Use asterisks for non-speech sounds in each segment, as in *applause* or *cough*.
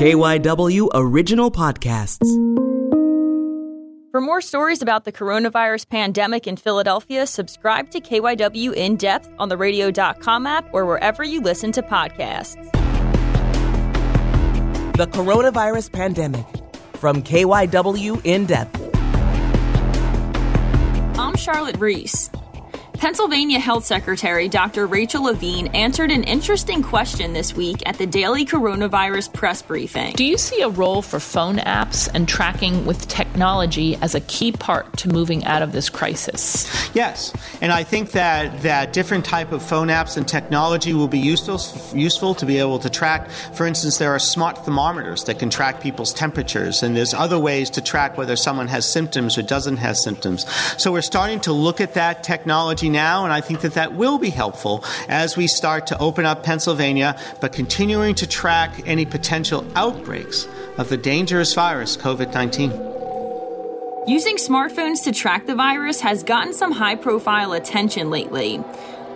KYW Original Podcasts. For more stories about the coronavirus pandemic in Philadelphia, subscribe to KYW In Depth on the radio.com app or wherever you listen to podcasts. The coronavirus pandemic from KYW In Depth. I'm Charlotte Reese. Pennsylvania Health Secretary Dr. Rachel Levine answered an interesting question this week at the daily coronavirus press briefing. Do you see a role for phone apps and tracking with technology as a key part to moving out of this crisis? Yes, and I think that that different type of phone apps and technology will be useful useful to be able to track. For instance, there are smart thermometers that can track people's temperatures, and there's other ways to track whether someone has symptoms or doesn't have symptoms. So we're starting to look at that technology now, and I think that that will be helpful as we start to open up Pennsylvania, but continuing to track any potential outbreaks of the dangerous virus, COVID 19. Using smartphones to track the virus has gotten some high profile attention lately.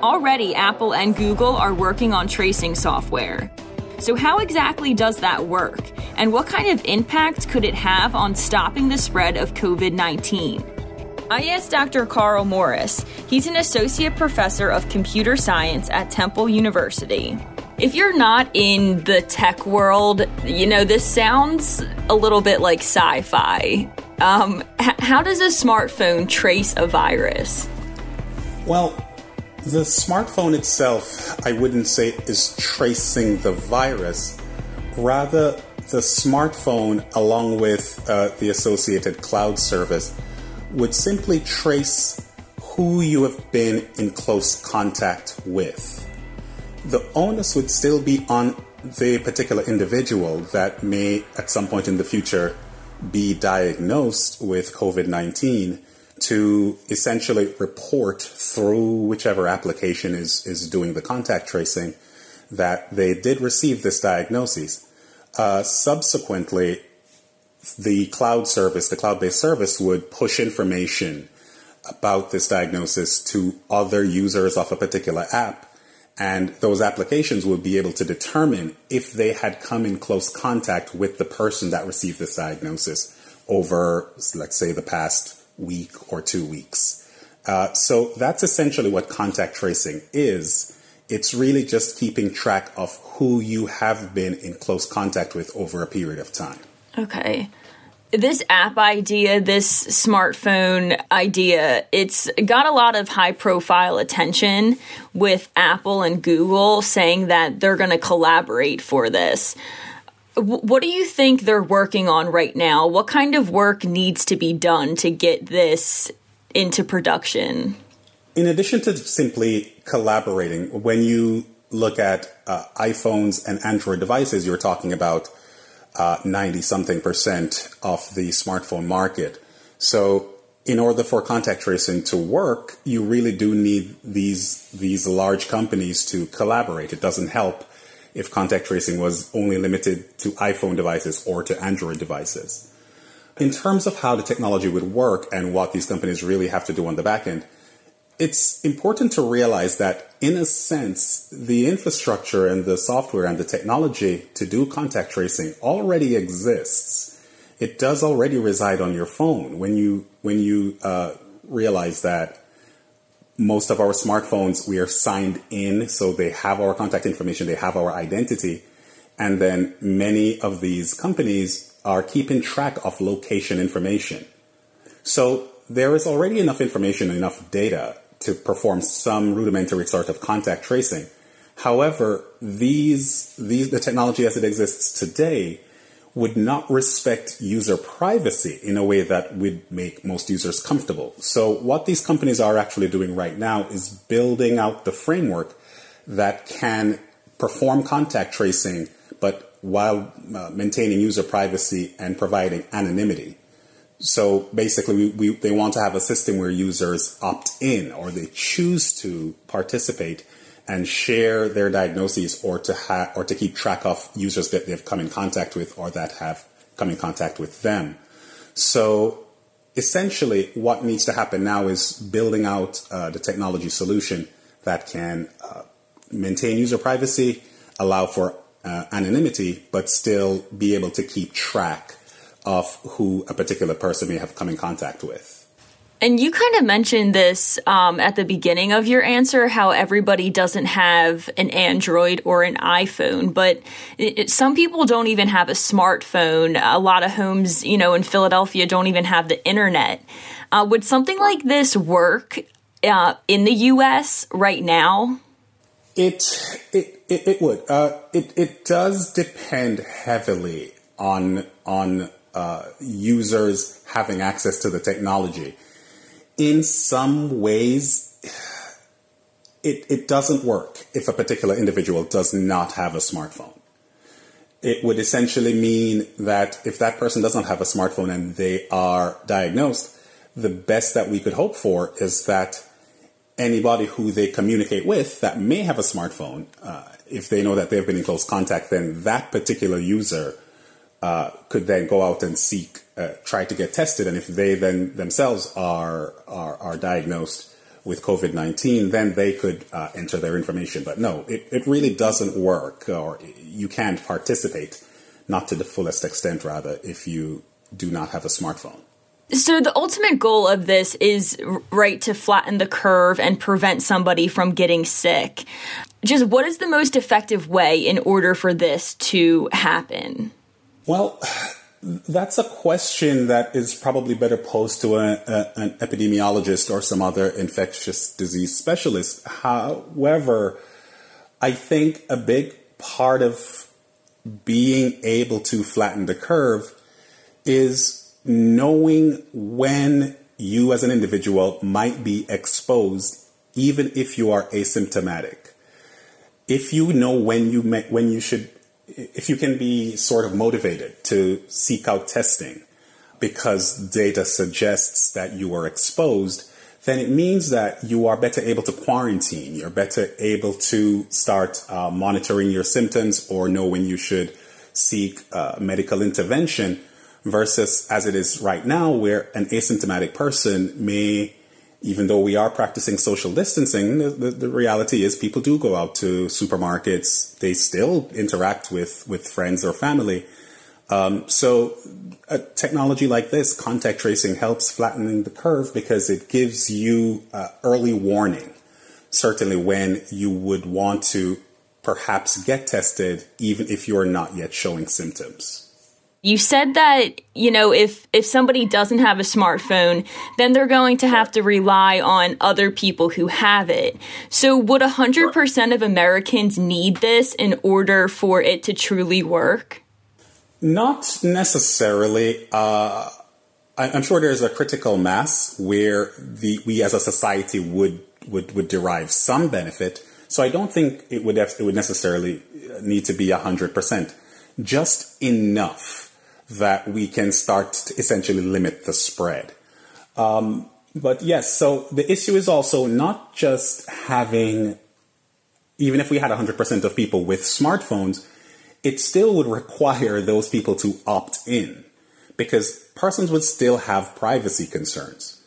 Already, Apple and Google are working on tracing software. So, how exactly does that work? And what kind of impact could it have on stopping the spread of COVID 19? I asked Dr. Carl Morris. He's an associate professor of computer science at Temple University. If you're not in the tech world, you know, this sounds a little bit like sci fi. Um, h- how does a smartphone trace a virus? Well, the smartphone itself, I wouldn't say is tracing the virus. Rather, the smartphone, along with uh, the associated cloud service, would simply trace who you have been in close contact with. The onus would still be on the particular individual that may, at some point in the future, be diagnosed with COVID 19 to essentially report through whichever application is, is doing the contact tracing that they did receive this diagnosis. Uh, subsequently, the cloud service, the cloud based service, would push information about this diagnosis to other users of a particular app. And those applications would be able to determine if they had come in close contact with the person that received this diagnosis over, let's say, the past week or two weeks. Uh, so that's essentially what contact tracing is. It's really just keeping track of who you have been in close contact with over a period of time. Okay. This app idea, this smartphone idea, it's got a lot of high profile attention with Apple and Google saying that they're going to collaborate for this. What do you think they're working on right now? What kind of work needs to be done to get this into production? In addition to simply collaborating, when you look at uh, iPhones and Android devices, you're talking about 90 uh, something percent of the smartphone market. So in order for contact tracing to work, you really do need these these large companies to collaborate. It doesn't help if contact tracing was only limited to iPhone devices or to Android devices. In terms of how the technology would work and what these companies really have to do on the back end, it's important to realize that, in a sense, the infrastructure and the software and the technology to do contact tracing already exists. It does already reside on your phone. When you when you uh, realize that most of our smartphones we are signed in, so they have our contact information, they have our identity, and then many of these companies are keeping track of location information. So there is already enough information, enough data to perform some rudimentary sort of contact tracing. However, these, these, the technology as it exists today would not respect user privacy in a way that would make most users comfortable. So what these companies are actually doing right now is building out the framework that can perform contact tracing, but while uh, maintaining user privacy and providing anonymity. So basically, we, we, they want to have a system where users opt in or they choose to participate and share their diagnoses or to ha- or to keep track of users that they've come in contact with or that have come in contact with them. So essentially, what needs to happen now is building out uh, the technology solution that can uh, maintain user privacy, allow for uh, anonymity, but still be able to keep track of who a particular person may have come in contact with. And you kind of mentioned this um, at the beginning of your answer how everybody doesn't have an Android or an iPhone, but it, it, some people don't even have a smartphone. A lot of homes, you know, in Philadelphia don't even have the internet. Uh, would something like this work uh, in the U.S. right now? It it it, it would. Uh, it it does depend heavily on on uh, users having access to the technology in some ways, it, it doesn't work if a particular individual does not have a smartphone. It would essentially mean that if that person doesn't have a smartphone and they are diagnosed, the best that we could hope for is that anybody who they communicate with that may have a smartphone, uh, if they know that they've been in close contact, then that particular user uh, could then go out and seek, uh, try to get tested, and if they then themselves are are, are diagnosed with COVID nineteen, then they could uh, enter their information. But no, it, it really doesn't work, or you can't participate, not to the fullest extent, rather, if you do not have a smartphone. So the ultimate goal of this is right to flatten the curve and prevent somebody from getting sick. Just what is the most effective way in order for this to happen? Well, that's a question that is probably better posed to a, a, an epidemiologist or some other infectious disease specialist. However, I think a big part of being able to flatten the curve is knowing when you as an individual might be exposed, even if you are asymptomatic. If you know when you may, when you should if you can be sort of motivated to seek out testing because data suggests that you are exposed, then it means that you are better able to quarantine. You're better able to start uh, monitoring your symptoms or know when you should seek uh, medical intervention versus as it is right now, where an asymptomatic person may even though we are practicing social distancing, the, the, the, reality is people do go out to supermarkets. They still interact with, with friends or family. Um, so a technology like this, contact tracing, helps flattening the curve because it gives you uh, early warning, certainly when you would want to perhaps get tested, even if you're not yet showing symptoms. You said that, you know, if if somebody doesn't have a smartphone, then they're going to have to rely on other people who have it. So would 100% of Americans need this in order for it to truly work? Not necessarily. Uh, I'm sure there's a critical mass where the we as a society would would would derive some benefit. So I don't think it would have, it would necessarily need to be 100%. Just enough that we can start to essentially limit the spread. Um, but yes, so the issue is also not just having, even if we had 100% of people with smartphones, it still would require those people to opt in because persons would still have privacy concerns.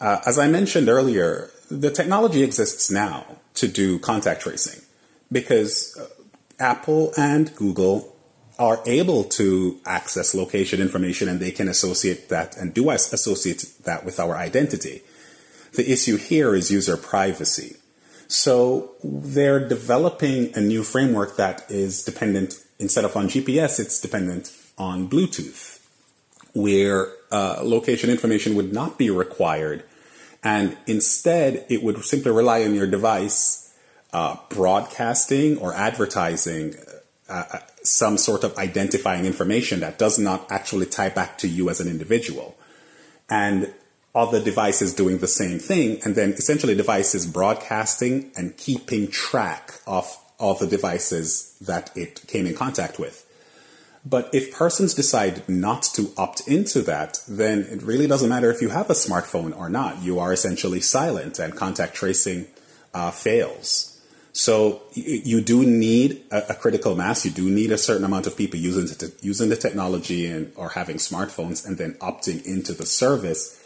Uh, as I mentioned earlier, the technology exists now to do contact tracing because uh, Apple and Google are able to access location information and they can associate that and do us associate that with our identity. The issue here is user privacy. So they're developing a new framework that is dependent, instead of on GPS, it's dependent on Bluetooth, where uh, location information would not be required. And instead, it would simply rely on your device uh, broadcasting or advertising uh, some sort of identifying information that does not actually tie back to you as an individual. And other devices doing the same thing, and then essentially devices broadcasting and keeping track of all the devices that it came in contact with. But if persons decide not to opt into that, then it really doesn't matter if you have a smartphone or not. You are essentially silent, and contact tracing uh, fails. So you do need a, critical mass. You do need a certain amount of people using the, using the technology and or having smartphones and then opting into the service.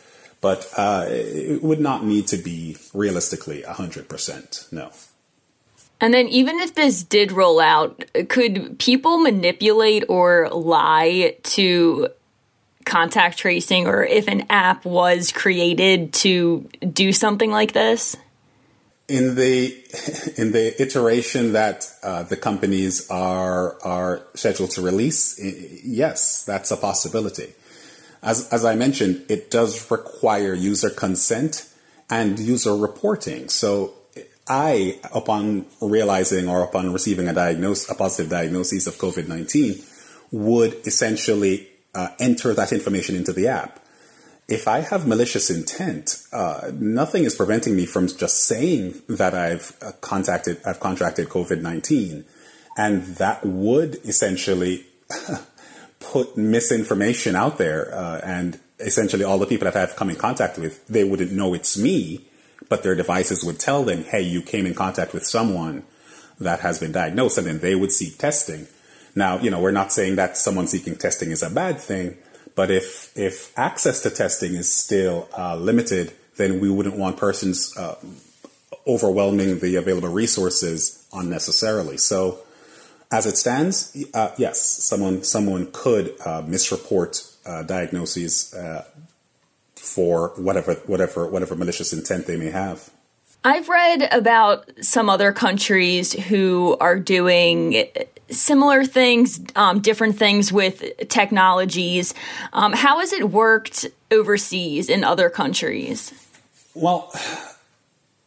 But uh, it would not need to be realistically hundred percent. No. And then, even if this did roll out, could people manipulate or lie to contact tracing, or if an app was created to do something like this? In the *laughs* in the iteration that uh, the companies are are scheduled to release, yes, that's a possibility. As as I mentioned, it does require user consent and user reporting. So I, upon realizing or upon receiving a diagnosis, a positive diagnosis of COVID 19, would essentially uh, enter that information into the app. If I have malicious intent, uh, nothing is preventing me from just saying that I've uh, contacted, I've contracted COVID 19. And that would essentially *laughs* put misinformation out there. Uh, and essentially all the people that I've come in contact with, they wouldn't know it's me but their devices would tell them, hey, you came in contact with someone that has been diagnosed, and then they would seek testing. Now, you know, we're not saying that someone seeking testing is a bad thing, but if if access to testing is still uh, limited, then we wouldn't want persons uh, overwhelming the available resources unnecessarily. So, as it stands, uh, yes, someone someone could uh, misreport uh, diagnoses uh, for whatever whatever whatever malicious intent they may have. I've read about some other countries who are doing similar things, um, different things with technologies. Um, how has it worked overseas in other countries? Well,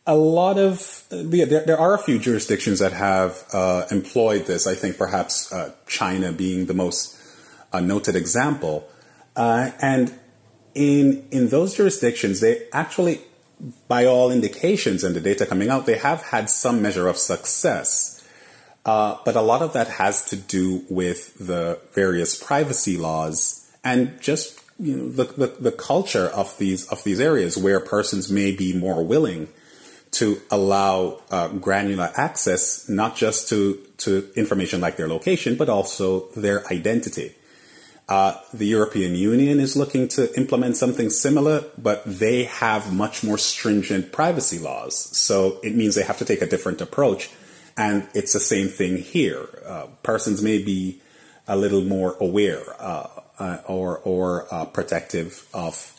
a lot of there, there are a few jurisdictions that have uh, employed this. I think perhaps uh, China being the most uh, noted example, uh, and in in those jurisdictions, they actually, by all indications and the data coming out, they have had some measure of success. Uh, but a lot of that has to do with the various privacy laws and just you know the, the, the culture of these of these areas where persons may be more willing to allow uh, granular access, not just to to information like their location, but also their identity. Uh, the European Union is looking to implement something similar, but they have much more stringent privacy laws. So it means they have to take a different approach. And it's the same thing here. Uh, persons may be a little more aware uh, uh or, or uh, protective of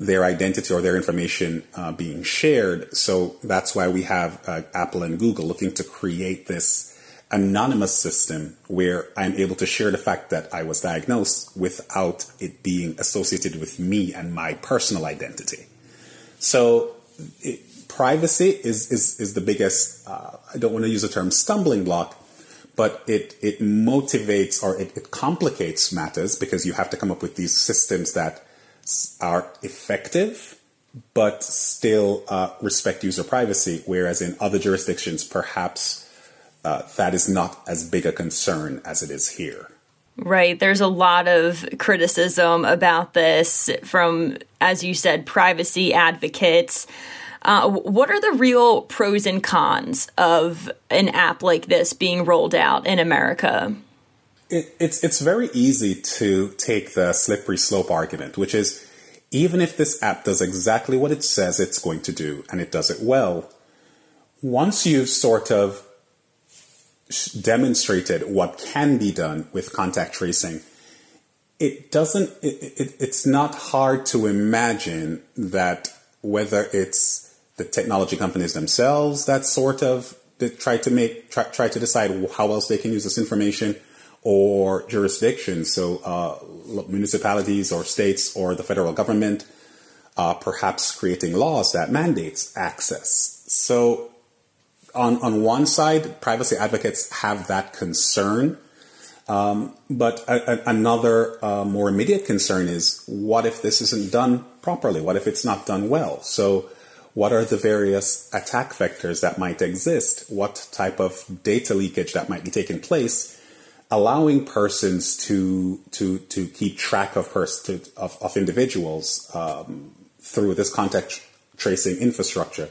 their identity or their information uh, being shared. So that's why we have Apple and Google looking to create this anonymous system where I'm able to share the fact that I was diagnosed without it being associated with me and my personal identity. So it, privacy is, is, is the biggest, uh, I don't want to use the term stumbling block, but it, it motivates or it, it complicates matters because you have to come up with these systems that are effective but still uh, respect user privacy, whereas in other jurisdictions, perhaps uh, that is not as big a concern as it is here. Right. There's a lot of criticism about this from, as you said, privacy advocates. Uh, what are the real pros and cons of an app like this being rolled out in America? It, it's it's very easy to take the slippery slope argument, which is even if this app does exactly what it says it's going to do and it does it well, once you've sort of demonstrated what can be done with contact tracing, it doesn't, it, it, it's not hard to imagine that whether it's the technology companies themselves that sort of try to make, try, try to decide how else they can use this information or jurisdictions, so uh, municipalities or states or the federal government, uh, perhaps creating laws that mandates access. So on, on one side, privacy advocates have that concern. Um, but a, a, another uh, more immediate concern is what if this isn't done properly? What if it's not done well? So, what are the various attack vectors that might exist? What type of data leakage that might be taking place? Allowing persons to to to keep track of pers- to, of, of, individuals um, through this contact tracing infrastructure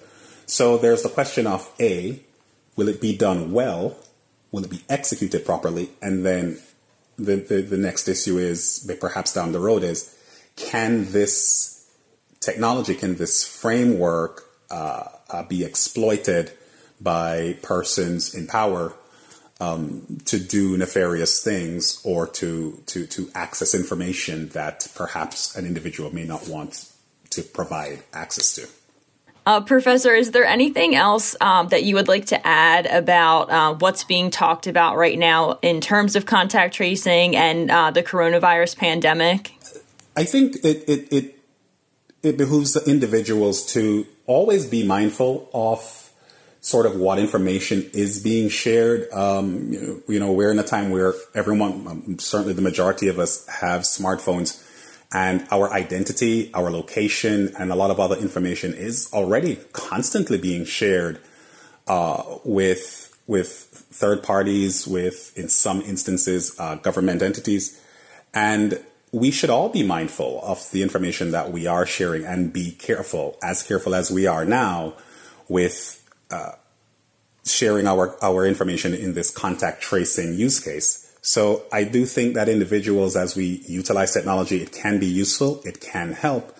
so there's the question of A, will it be done well? Will it be executed properly? And then the, the, the next issue is, perhaps down the road, is can this technology, can this framework uh, uh, be exploited by persons in power um, to do nefarious things or to, to, to access information that perhaps an individual may not want to provide access to. Uh, Professor, is there anything else um, that you would like to add about uh, what's being talked about right now in terms of contact tracing and uh, the coronavirus pandemic? I think it, it, it, it behooves the individuals to always be mindful of sort of what information is being shared. Um, you, know, you know, we're in a time where everyone, um, certainly the majority of us, have smartphones and our identity, our location, and a lot of other information is already constantly being shared uh, with with third parties, with in some instances uh, government entities, and we should all be mindful of the information that we are sharing and be careful, as careful as we are now, with uh, sharing our our information in this contact tracing use case so I do think that individuals, as we utilize technology, it can be useful, it can help,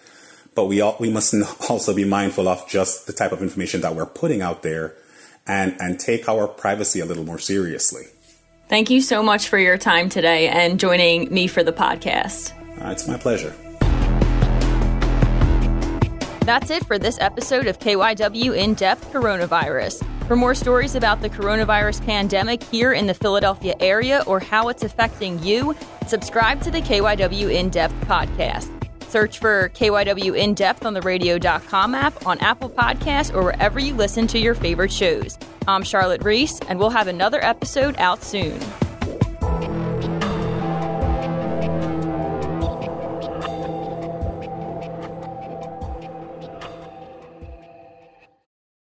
but we all, we must *laughs* also be mindful of just the type of information that we're putting out there, and and take our privacy a little more seriously. Thank you so much for your time today and joining me for the podcast. Uh, it's my pleasure. That's it for this episode of KYW In Depth Coronavirus. For more stories about the coronavirus pandemic here in the Philadelphia area or how it's affecting you, subscribe to the KYW In Depth podcast. Search for KYW In Depth on the radio.com app, on Apple Podcasts, or wherever you listen to your favorite shows. I'm Charlotte Reese, and we'll have another episode out soon.